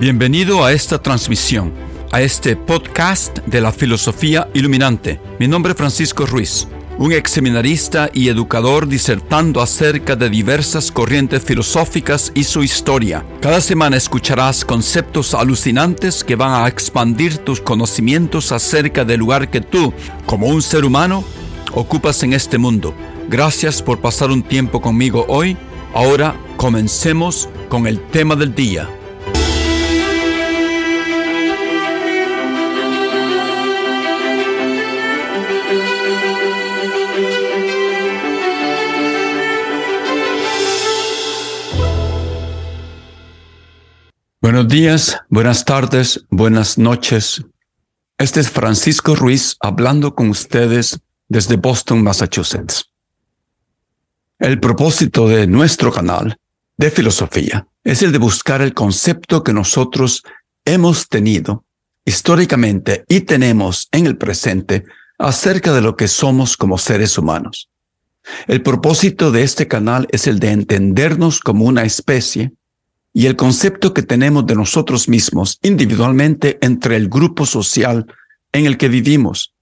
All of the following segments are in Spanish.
Bienvenido a esta transmisión, a este podcast de la filosofía iluminante. Mi nombre es Francisco Ruiz, un ex seminarista y educador disertando acerca de diversas corrientes filosóficas y su historia. Cada semana escucharás conceptos alucinantes que van a expandir tus conocimientos acerca del lugar que tú, como un ser humano, ocupas en este mundo. Gracias por pasar un tiempo conmigo hoy. Ahora comencemos con el tema del día. Buenos días, buenas tardes, buenas noches. Este es Francisco Ruiz hablando con ustedes desde Boston, Massachusetts. El propósito de nuestro canal de filosofía es el de buscar el concepto que nosotros hemos tenido históricamente y tenemos en el presente acerca de lo que somos como seres humanos. El propósito de este canal es el de entendernos como una especie y el concepto que tenemos de nosotros mismos individualmente entre el grupo social en el que vivimos.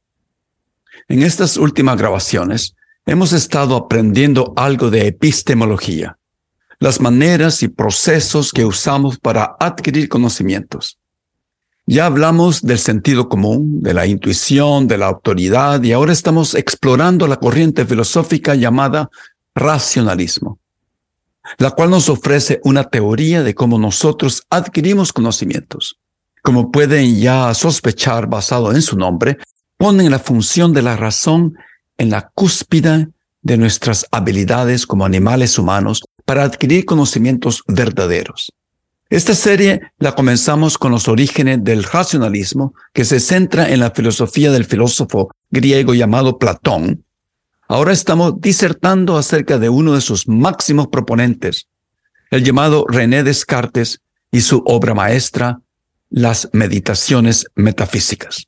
En estas últimas grabaciones hemos estado aprendiendo algo de epistemología, las maneras y procesos que usamos para adquirir conocimientos. Ya hablamos del sentido común, de la intuición, de la autoridad y ahora estamos explorando la corriente filosófica llamada racionalismo la cual nos ofrece una teoría de cómo nosotros adquirimos conocimientos. Como pueden ya sospechar basado en su nombre, ponen la función de la razón en la cúspide de nuestras habilidades como animales humanos para adquirir conocimientos verdaderos. Esta serie la comenzamos con los orígenes del racionalismo, que se centra en la filosofía del filósofo griego llamado Platón, Ahora estamos disertando acerca de uno de sus máximos proponentes, el llamado René Descartes y su obra maestra, las meditaciones metafísicas.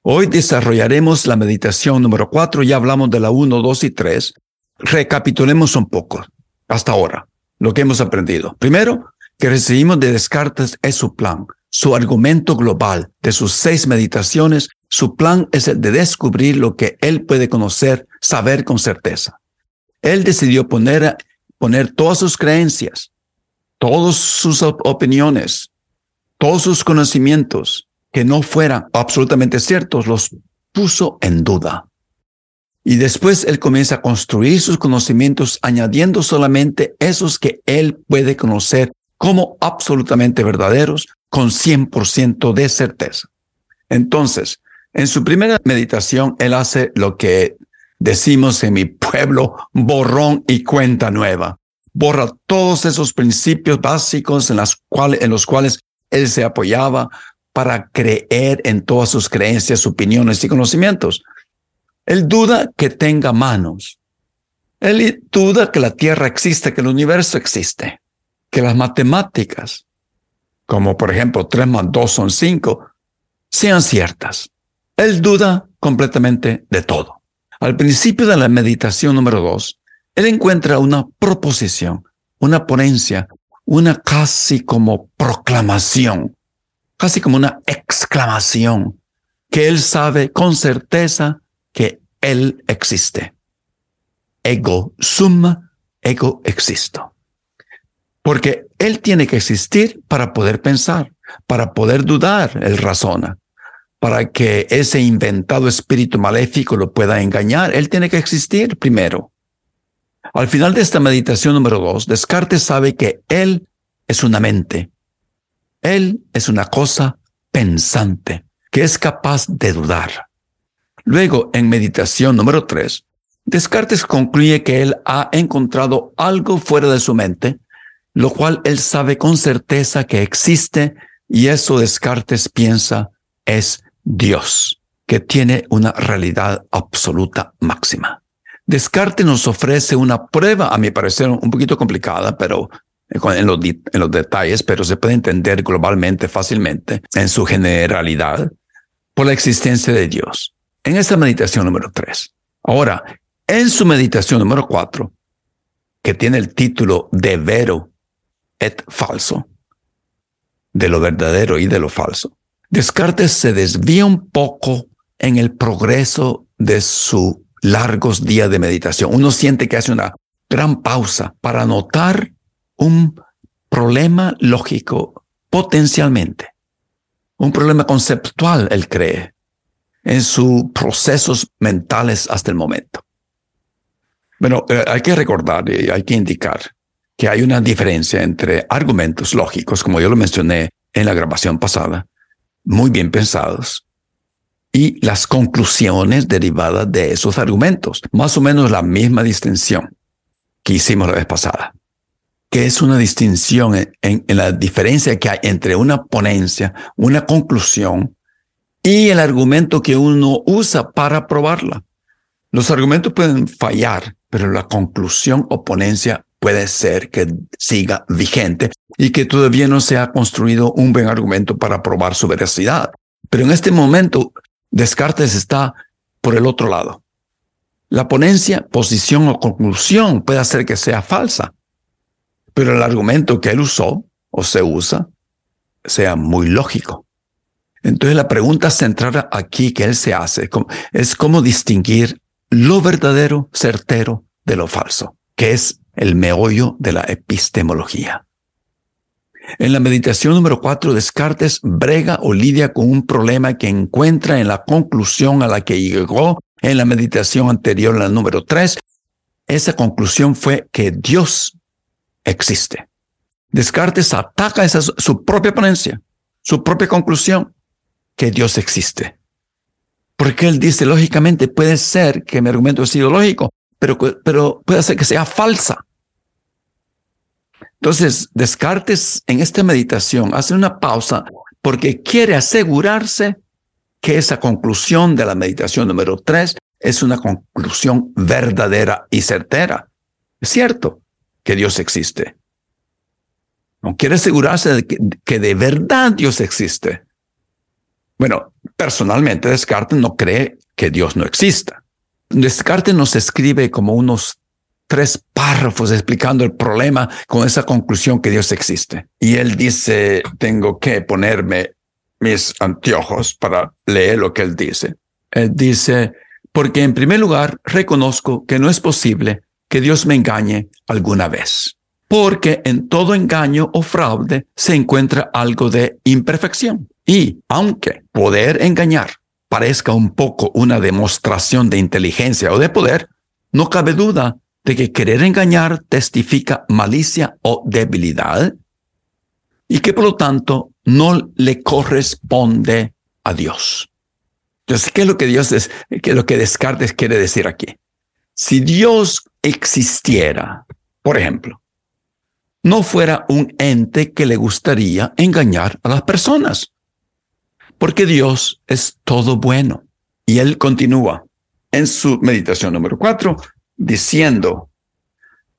Hoy desarrollaremos la meditación número cuatro, ya hablamos de la uno, dos y tres. Recapitulemos un poco hasta ahora lo que hemos aprendido. Primero, que recibimos de Descartes es su plan, su argumento global de sus seis meditaciones su plan es el de descubrir lo que él puede conocer, saber con certeza. Él decidió poner, poner todas sus creencias, todas sus opiniones, todos sus conocimientos que no fueran absolutamente ciertos, los puso en duda. Y después él comienza a construir sus conocimientos añadiendo solamente esos que él puede conocer como absolutamente verdaderos con 100% de certeza. Entonces, en su primera meditación, él hace lo que decimos en mi pueblo, borrón y cuenta nueva. Borra todos esos principios básicos en, los cuales él se apoyaba para creer en todas sus creencias, opiniones y conocimientos. Él duda que tenga manos. Él duda que la Tierra existe, que el universo existe, que las matemáticas, como por ejemplo 3 más 2 son 5, sean ciertas. Él duda completamente de todo. Al principio de la meditación número dos, él encuentra una proposición, una ponencia, una casi como proclamación, casi como una exclamación, que él sabe con certeza que él existe. Ego sum, ego existo. Porque él tiene que existir para poder pensar, para poder dudar, él razona para que ese inventado espíritu maléfico lo pueda engañar, él tiene que existir primero. Al final de esta meditación número dos, Descartes sabe que él es una mente. Él es una cosa pensante, que es capaz de dudar. Luego, en meditación número tres, Descartes concluye que él ha encontrado algo fuera de su mente, lo cual él sabe con certeza que existe y eso Descartes piensa es Dios, que tiene una realidad absoluta máxima. Descartes nos ofrece una prueba, a mi parecer un poquito complicada, pero en los, en los detalles, pero se puede entender globalmente fácilmente en su generalidad por la existencia de Dios. En esta meditación número tres. Ahora, en su meditación número cuatro, que tiene el título de vero falso, de lo verdadero y de lo falso. Descartes se desvía un poco en el progreso de sus largos días de meditación. Uno siente que hace una gran pausa para notar un problema lógico potencialmente, un problema conceptual, él cree, en sus procesos mentales hasta el momento. Bueno, eh, hay que recordar y hay que indicar que hay una diferencia entre argumentos lógicos, como yo lo mencioné en la grabación pasada, muy bien pensados, y las conclusiones derivadas de esos argumentos. Más o menos la misma distinción que hicimos la vez pasada, que es una distinción en, la diferencia que hay entre una ponencia, una conclusión y el argumento que uno usa para probarla. Los argumentos pueden fallar, pero la conclusión o ponencia puede ser que siga vigente y que todavía no se ha construido un buen argumento para probar su veracidad. Pero en este momento, Descartes está por el otro lado. La ponencia, posición o conclusión puede hacer que sea falsa, pero el argumento que él usó o se usa sea muy lógico. Entonces la pregunta central aquí que él se hace es cómo distinguir lo verdadero, certero de lo falso, que es el meollo de la epistemología. En la meditación número cuatro, Descartes brega o lidia con un problema que encuentra en la conclusión a la que llegó en la meditación anterior, la número tres. Esa conclusión fue que Dios existe. Descartes ataca esa, su propia ponencia, su propia conclusión, que Dios existe. Porque él dice, lógicamente, puede ser que mi argumento ha sido lógico, pero, puede ser que sea falsa. Entonces, Descartes en esta meditación hace una pausa porque quiere asegurarse que esa conclusión de la meditación número tres es una conclusión verdadera y certera. Es cierto que Dios existe. No quiere asegurarse de que, que de verdad Dios existe. Bueno, personalmente Descartes no cree que Dios no exista. Descartes nos escribe como unos tres párrafos explicando el problema con esa conclusión que Dios existe. Y él dice, tengo que ponerme mis anteojos para leer lo que él dice. Él dice, porque en primer lugar reconozco que no es posible que Dios me engañe alguna vez, porque en todo engaño o fraude se encuentra algo de imperfección. Y aunque poder engañar parezca un poco una demostración de inteligencia o de poder, no cabe duda de que querer engañar testifica malicia o debilidad y que por lo tanto no le corresponde a Dios. Entonces, ¿qué es lo que Dios es, qué es lo que Descartes quiere decir aquí? Si Dios existiera, por ejemplo, no fuera un ente que le gustaría engañar a las personas, porque Dios es todo bueno. Y él continúa en su meditación número cuatro, diciendo,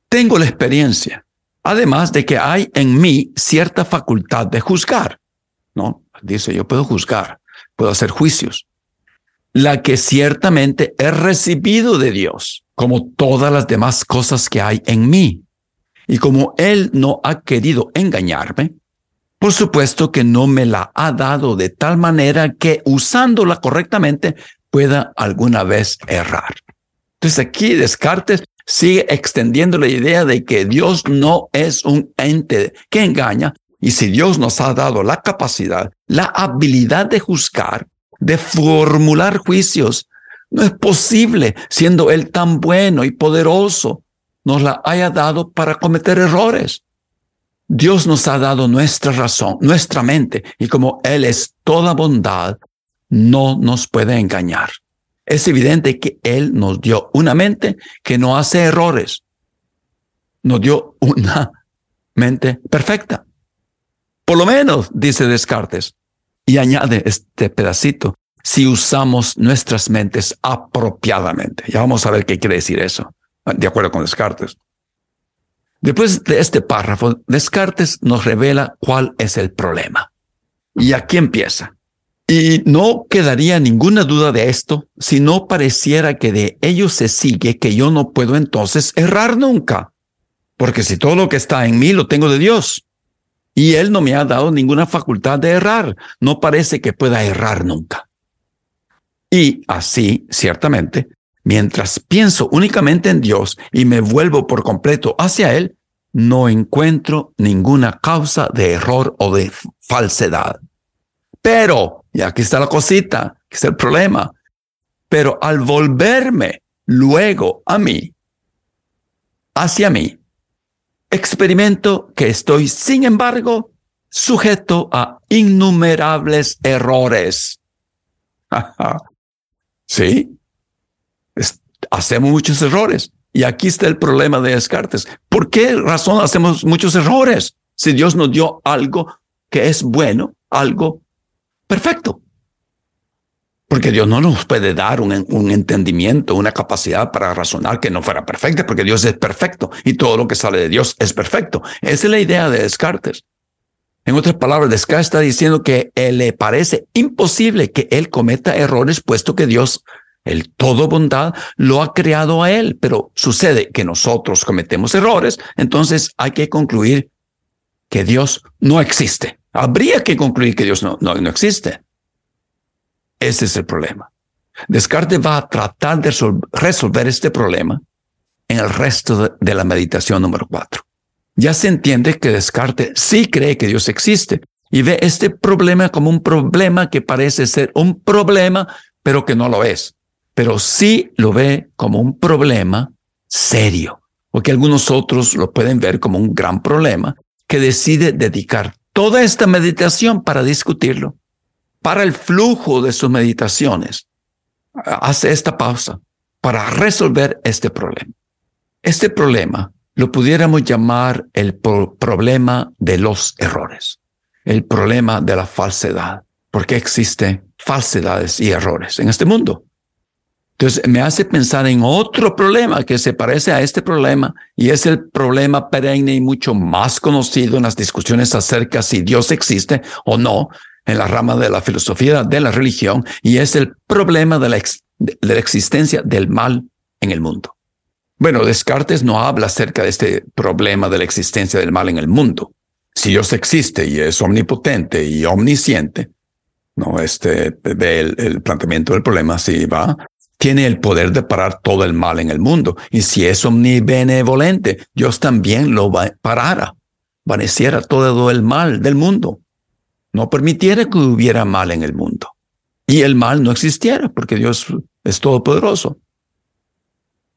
tengo la experiencia, además de que hay en mí cierta facultad de juzgar. No, dice, yo puedo juzgar, puedo hacer juicios, la que ciertamente he recibido de Dios, como todas las demás cosas que hay en mí. Y como Él no ha querido engañarme, por supuesto que no me la ha dado de tal manera que usándola correctamente pueda alguna vez errar. Entonces aquí Descartes sigue extendiendo la idea de que Dios no es un ente que engaña y si Dios nos ha dado la capacidad, la habilidad de juzgar, de formular juicios, no es posible, siendo Él tan bueno y poderoso, nos la haya dado para cometer errores. Dios nos ha dado nuestra razón, nuestra mente, y como Él es toda bondad, no nos puede engañar es evidente que Él nos dio una mente que no hace errores. Nos dio una mente perfecta. Por lo menos, dice Descartes, y añade este pedacito, si usamos nuestras mentes apropiadamente. Ya vamos a ver qué quiere decir eso, de acuerdo con Descartes. Después de este párrafo, Descartes nos revela cuál es el problema. Y aquí empieza. Y no quedaría ninguna duda de esto si no pareciera que de ello se sigue que yo no puedo entonces errar nunca. Porque si todo lo que está en mí lo tengo de Dios. Y Él no me ha dado ninguna facultad de errar. No parece que pueda errar nunca. Y así, ciertamente, mientras pienso únicamente en Dios y me vuelvo por completo hacia Él, no encuentro ninguna causa de error o de falsedad. Pero, y aquí está la cosita, que es el problema, pero al volverme luego a mí, hacia mí, experimento que estoy, sin embargo, sujeto a innumerables errores. sí, hacemos muchos errores. Y aquí está el problema de Descartes. ¿Por qué razón hacemos muchos errores si Dios nos dio algo que es bueno, algo perfecto? Porque Dios no nos puede dar un, entendimiento, una capacidad para razonar que no fuera perfecta, porque Dios es perfecto y todo lo que sale de Dios es perfecto. Esa es la idea de Descartes. En otras palabras, Descartes está diciendo que le parece imposible que él cometa errores, puesto que Dios, el todo bondad, lo ha creado a él. Pero sucede que nosotros cometemos errores, entonces hay que concluir que Dios no existe. Habría que concluir que Dios no, no, no existe. Ese es el problema. Descartes va a tratar de resolver este problema en el resto de, la meditación número cuatro. Ya se entiende que Descartes sí cree que Dios existe y ve este problema como un problema que parece ser un problema, pero que no lo es. Pero sí lo ve como un problema serio, porque algunos otros lo pueden ver como un gran problema que decide dedicar toda esta meditación para discutirlo para el flujo de sus meditaciones, hace esta pausa para resolver este problema. Este problema lo pudiéramos llamar el problema de los errores, el problema de la falsedad, porque existen falsedades y errores en este mundo. Entonces me hace pensar en otro problema que se parece a este problema y es el problema perenne y mucho más conocido en las discusiones acerca si Dios existe o no, en la rama de la filosofía de la religión y es el problema de la, de la existencia del mal en el mundo. Bueno, Descartes no habla acerca de este problema de la existencia del mal en el mundo. Si Dios existe y es omnipotente y omnisciente, no este el, el planteamiento del problema si va tiene el poder de parar todo el mal en el mundo y si es omnibenevolente, Dios también lo parara, vaneciera todo el mal del mundo no permitiera que hubiera mal en el mundo. Y el mal no existiera porque Dios es todopoderoso.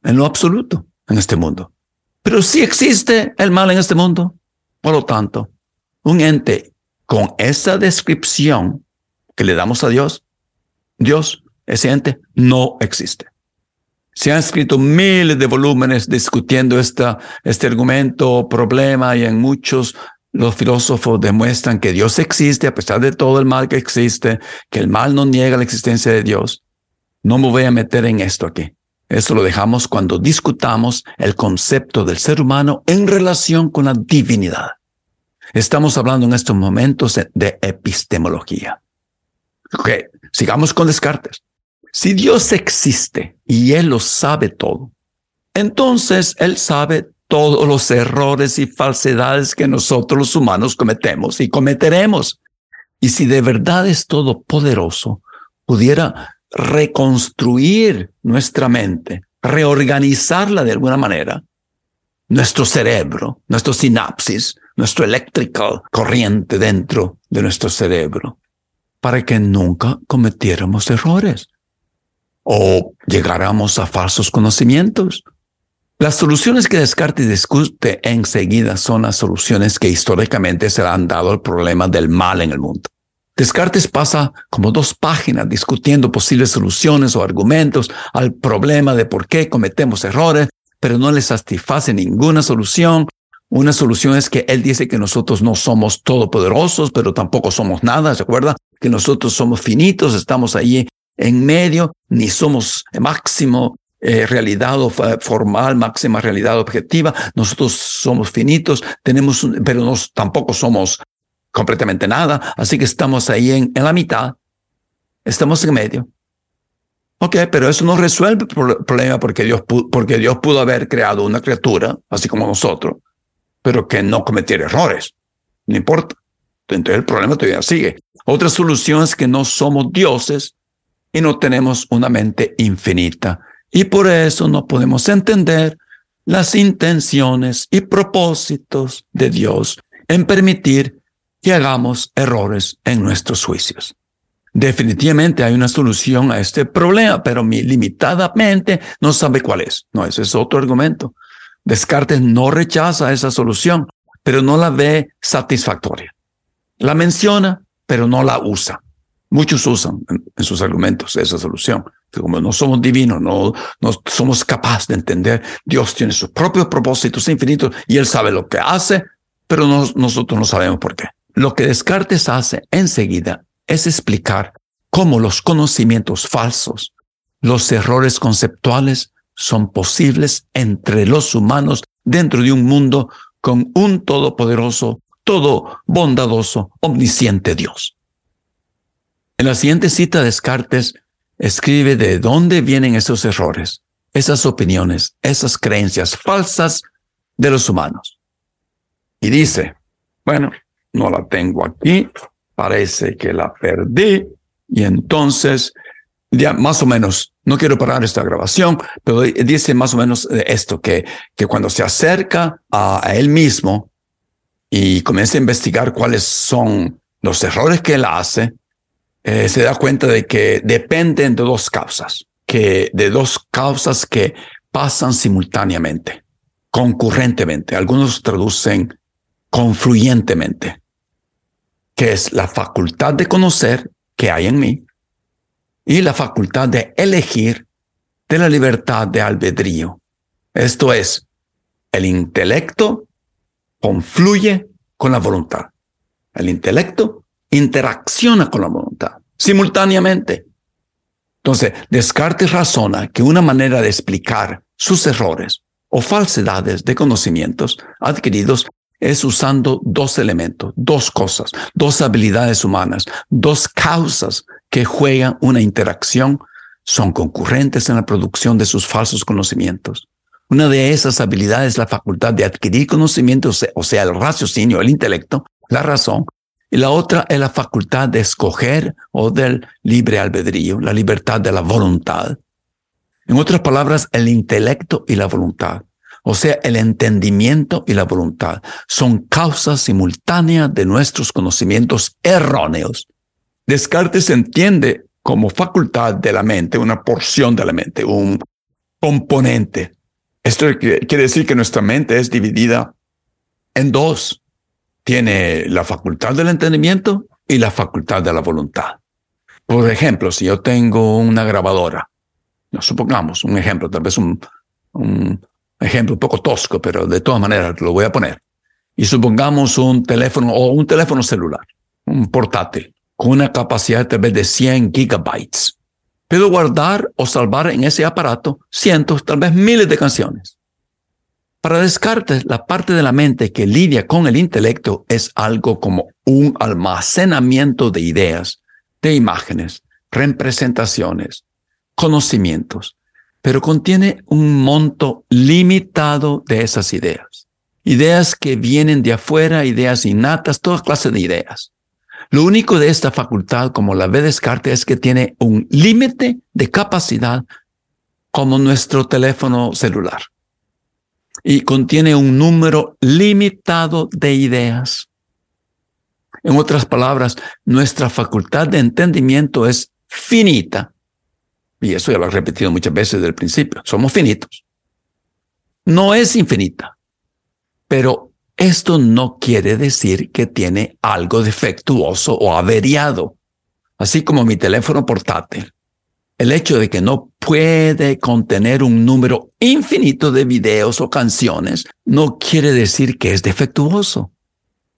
En lo absoluto, en este mundo. Pero sí existe el mal en este mundo. Por lo tanto, un ente con esa descripción que le damos a Dios, Dios, ese ente, no existe. Se han escrito miles de volúmenes discutiendo esta, este argumento, problema, y en muchos los filósofos demuestran que Dios existe a pesar de todo el mal que existe, que el mal no niega la existencia de Dios. No me voy a meter en esto aquí. Eso lo dejamos cuando discutamos el concepto del ser humano en relación con la divinidad. Estamos hablando en estos momentos de epistemología. Ok, sigamos con Descartes. Si Dios existe y Él lo sabe todo, entonces Él sabe todos los errores y falsedades que nosotros los humanos cometemos y cometeremos. Y si de verdad es todopoderoso, pudiera reconstruir nuestra mente, reorganizarla de alguna manera, nuestro cerebro, nuestro sinapsis, nuestro electrical corriente dentro de nuestro cerebro, para que nunca cometiéramos errores o llegáramos a falsos conocimientos las soluciones que Descartes discute enseguida son las soluciones que históricamente se le han dado al problema del mal en el mundo. Descartes pasa como dos páginas discutiendo posibles soluciones o argumentos al problema de por qué cometemos errores, pero no le satisface ninguna solución. Una solución es que él dice que nosotros no somos todopoderosos, pero tampoco somos nada, ¿se acuerda? Que nosotros somos finitos, estamos ahí en medio, ni somos máximo eh, realidad formal, máxima realidad objetiva. Nosotros somos finitos, tenemos, pero nos, tampoco somos completamente nada. Así que estamos ahí en, en la mitad. Estamos en medio. Ok, pero eso no resuelve el problema porque Dios, porque Dios pudo haber creado una criatura, así como nosotros, pero que no cometiera errores. No importa. Entonces el problema todavía sigue. Otra solución es que no somos dioses y no tenemos una mente infinita. Y por eso no podemos entender las intenciones y propósitos de Dios en permitir que hagamos errores en nuestros juicios. Definitivamente hay una solución a este problema, pero mi limitadamente no sabe cuál es. No, ese es otro argumento. Descartes no rechaza esa solución, pero no la ve satisfactoria. La menciona, pero no la usa. Muchos usan en, sus argumentos esa solución. Como no somos divinos, no, somos capaces de entender, Dios tiene sus propios propósitos infinitos y Él sabe lo que hace, pero nosotros no sabemos por qué. Lo que Descartes hace enseguida es explicar cómo los conocimientos falsos, los errores conceptuales son posibles entre los humanos dentro de un mundo con un todopoderoso, todo bondadoso, omnisciente Dios. En la siguiente cita Descartes escribe de dónde vienen esos errores, esas opiniones, esas creencias falsas de los humanos. Y dice, bueno, no la tengo aquí, parece que la perdí y entonces, ya más o menos, no quiero parar esta grabación, pero dice más o menos esto, que, que cuando se acerca a, él mismo y comienza a investigar cuáles son los errores que él hace, eh, se da cuenta de que dependen de dos causas, que de dos causas que pasan simultáneamente, concurrentemente. Algunos traducen confluyentemente que es la facultad de conocer que hay en mí y la facultad de elegir de la libertad de albedrío. Esto es, el intelecto confluye con la voluntad. El intelecto interacciona con la voluntad simultáneamente. Entonces, Descartes razona que una manera de explicar sus errores o falsedades de conocimientos adquiridos es usando dos elementos, dos cosas, dos habilidades humanas, dos causas que juegan una interacción, son concurrentes en la producción de sus falsos conocimientos. Una de esas habilidades es la facultad de adquirir conocimientos, o sea, el raciocinio, el intelecto, la razón, y la otra es la facultad de escoger o del libre albedrío, la libertad de la voluntad. En otras palabras, el intelecto y la voluntad. O sea, el entendimiento y la voluntad son causas simultáneas de nuestros conocimientos erróneos. Descartes entiende como facultad de la mente, una porción de la mente, un componente. Esto quiere decir que nuestra mente es dividida en dos. Tiene la facultad del entendimiento y la facultad de la voluntad. Por ejemplo, si yo tengo una grabadora, supongamos un ejemplo, tal vez un, un ejemplo un poco tosco, pero de todas maneras lo voy a poner. Y supongamos un teléfono o un teléfono celular, un portátil, con una capacidad tal vez de 100 gigabytes. Puedo guardar o salvar en ese aparato cientos, tal vez miles de canciones. Para Descartes, la parte de la mente que lidia con el intelecto es algo como un almacenamiento de ideas, de imágenes, representaciones, conocimientos, pero contiene un monto limitado de esas ideas. Ideas que vienen de afuera, ideas innatas, toda clase de ideas. Lo único de esta facultad, como la ve Descartes, es que tiene un límite de capacidad como nuestro teléfono celular. Y contiene un número limitado de ideas. En otras palabras, nuestra facultad de entendimiento es finita y eso ya lo he repetido muchas veces desde el principio, somos finitos. No es infinita, pero esto no quiere decir que tiene algo defectuoso o averiado, así como mi teléfono portátil. El hecho de que no puede contener un número infinito de videos o canciones no quiere decir que es defectuoso.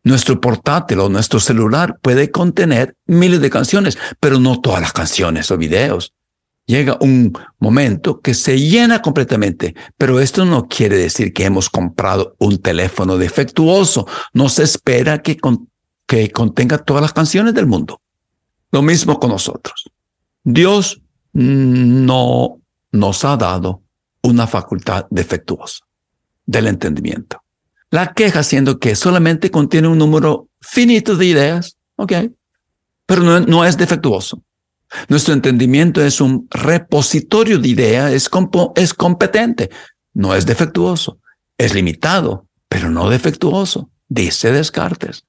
Nuestro portátil o nuestro celular puede contener miles de canciones, pero no todas las canciones o videos llega un momento que se llena completamente, pero esto no quiere decir que hemos comprado un teléfono defectuoso. No se espera que, que contenga todas las canciones del mundo. Lo mismo con nosotros. Dios no nos ha dado una facultad defectuosa del entendimiento. La queja siendo que solamente contiene un número finito de ideas, ok, pero no, no es defectuoso. Nuestro entendimiento es un repositorio de ideas, es, es competente, no es defectuoso, es limitado, pero no defectuoso, dice Descartes.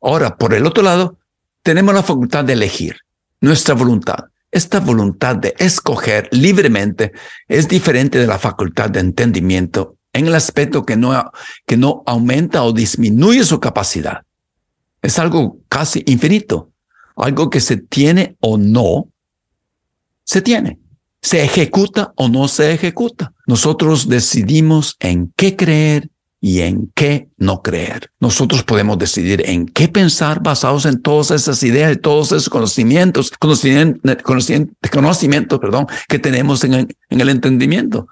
Ahora, por el otro lado, tenemos la facultad de elegir, nuestra voluntad. Esta voluntad de escoger libremente es diferente de la facultad de entendimiento en el aspecto que no, que no aumenta o disminuye su capacidad. Es algo casi infinito, algo que se tiene o no se tiene, se ejecuta o no se ejecuta. Nosotros decidimos en qué creer y en qué no creer. Nosotros podemos decidir en qué pensar basados en todas esas ideas y todos esos conocimientos, conocimientos, perdón, que tenemos en en el entendimiento.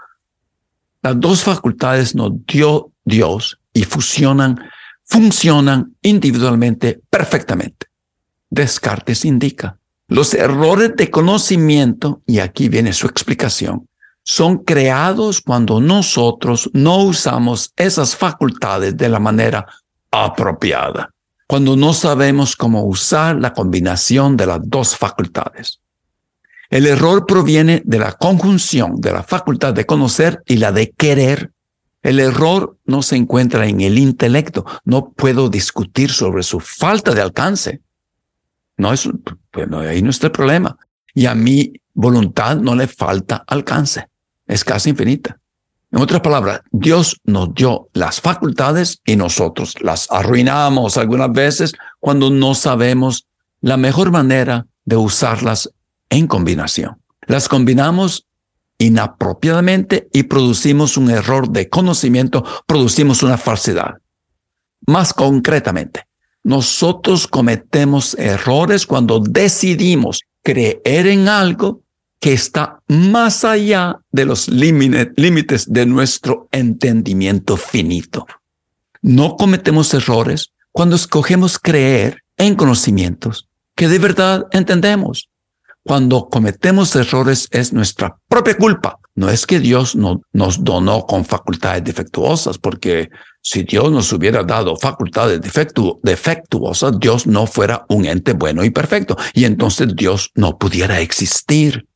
Las dos facultades nos dio Dios y fusionan, funcionan individualmente perfectamente. Descartes indica los errores de conocimiento, y aquí viene su explicación, son creados cuando nosotros no usamos esas facultades de la manera apropiada, cuando no sabemos cómo usar la combinación de las dos facultades. El error proviene de la conjunción de la facultad de conocer y la de querer. El error no se encuentra en el intelecto. No puedo discutir sobre su falta de alcance. No es, bueno, ahí no está el problema. Y a mi voluntad no le falta alcance es casi infinita. En otras palabras, Dios nos dio las facultades y nosotros las arruinamos algunas veces cuando no sabemos la mejor manera de usarlas en combinación. Las combinamos inapropiadamente y producimos un error de conocimiento, producimos una falsedad. Más concretamente, nosotros cometemos errores cuando decidimos creer en algo que está más allá de los límites de nuestro entendimiento finito. No cometemos errores cuando escogemos creer en conocimientos que de verdad entendemos. Cuando cometemos errores es nuestra propia culpa. No es que Dios no, nos donó con facultades defectuosas, porque si Dios nos hubiera dado facultades defectuosas, Dios no fuera un ente bueno y perfecto, y entonces Dios no pudiera existir.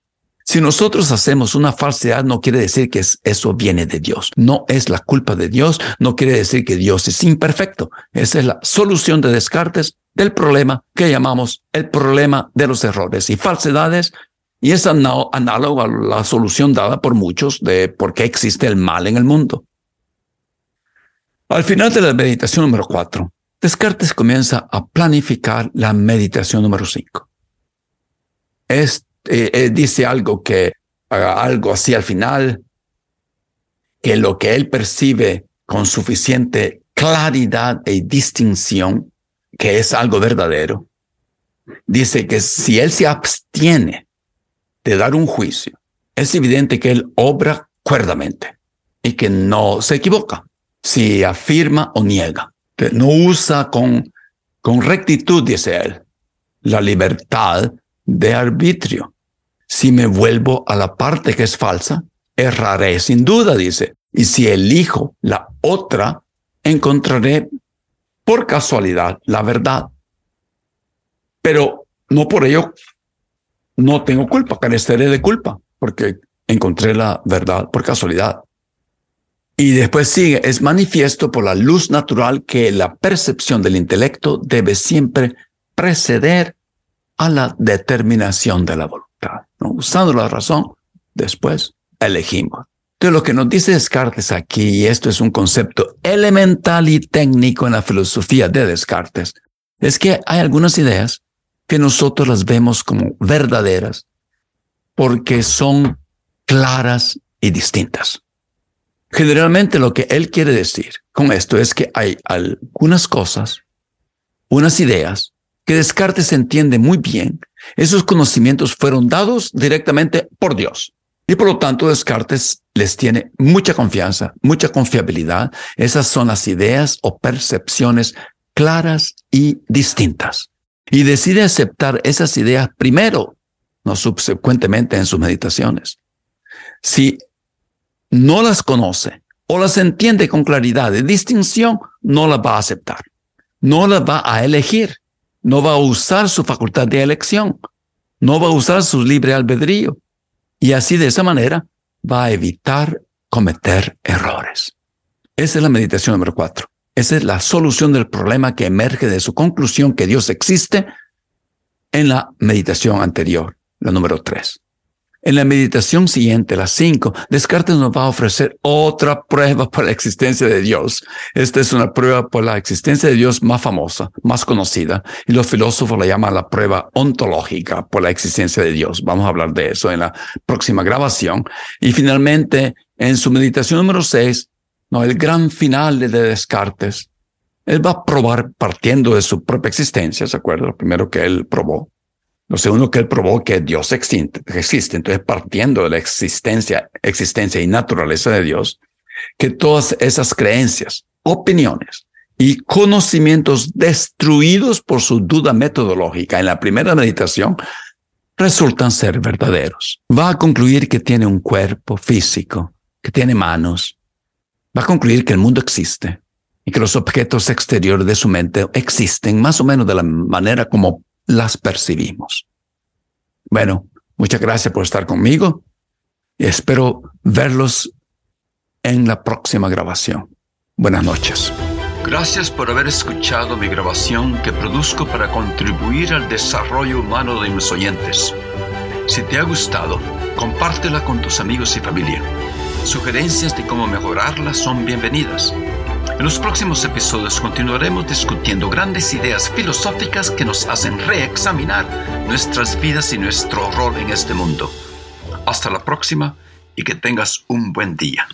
Si nosotros hacemos una falsedad, no quiere decir que eso viene de Dios. No es la culpa de Dios, no quiere decir que Dios es imperfecto. Esa es la solución de Descartes del problema que llamamos el problema de los errores y falsedades. Y es análogo a la solución dada por muchos de por qué existe el mal en el mundo. Al final de la meditación número cuatro, Descartes comienza a planificar la meditación número cinco. Este eh, eh, dice algo que, algo así al final, que lo que él percibe con suficiente claridad y distinción, que es algo verdadero, dice que si él se abstiene de dar un juicio, es evidente que él obra cuerdamente y que no se equivoca si afirma o niega, no usa con, con rectitud, dice él, la libertad de arbitrio. Si me vuelvo a la parte que es falsa, erraré sin duda, dice. Y si elijo la otra, encontraré por casualidad la verdad. Pero no por ello no tengo culpa, careceré de culpa, porque encontré la verdad por casualidad. Y después sigue, es manifiesto por la luz natural que la percepción del intelecto debe siempre preceder a la determinación de la voluntad. ¿no? Usando la razón, después elegimos. Entonces, lo que nos dice Descartes aquí, y esto es un concepto elemental y técnico en la filosofía de Descartes, es que hay algunas ideas que nosotros las vemos como verdaderas porque son claras y distintas. Generalmente lo que él quiere decir con esto es que hay algunas cosas, unas ideas que Descartes entiende muy bien, esos conocimientos fueron dados directamente por Dios. Y por lo tanto, Descartes les tiene mucha confianza, mucha confiabilidad. Esas son las ideas o percepciones claras y distintas. Y decide aceptar esas ideas primero, no subsecuentemente en sus meditaciones. Si no las conoce o las entiende con claridad de distinción, no las va a aceptar. no la va a elegir, no va a usar su facultad de elección, no va a usar su libre albedrío. Y así de esa manera va a evitar cometer errores. Esa es la meditación número cuatro. Esa es la solución del problema que emerge de su conclusión que Dios existe en la meditación anterior, la número tres. En la meditación siguiente, la cinco, Descartes nos va a ofrecer otra prueba por la existencia de Dios. Esta es una prueba por la existencia de Dios más famosa, más conocida, y los filósofos la llaman la prueba ontológica por la existencia de Dios. Vamos a hablar de eso en la próxima grabación. Y finalmente, en su meditación número seis, no, el gran final de Descartes, él va a probar partiendo de su propia existencia, ¿se acuerda? Lo primero que él probó. Lo segundo que él probó que Dios existe, existe. Entonces, partiendo de la existencia, existencia y naturaleza de Dios, que todas esas creencias, opiniones y conocimientos destruidos por su duda metodológica en la primera meditación resultan ser verdaderos. Va a concluir que tiene un cuerpo físico, que tiene manos. Va a concluir que el mundo existe y que los objetos exteriores de su mente existen más o menos de la manera como las percibimos. Bueno, muchas gracias por estar conmigo espero verlos en la próxima grabación. Buenas noches. Gracias por haber escuchado mi grabación que produzco para contribuir al desarrollo humano de mis oyentes. Si te ha gustado, compártela con tus amigos y familia. Sugerencias de cómo mejorarla son bienvenidas. En los próximos episodios continuaremos discutiendo grandes ideas filosóficas que nos hacen reexaminar nuestras vidas y nuestro rol en este mundo. Hasta la próxima y que tengas un buen día.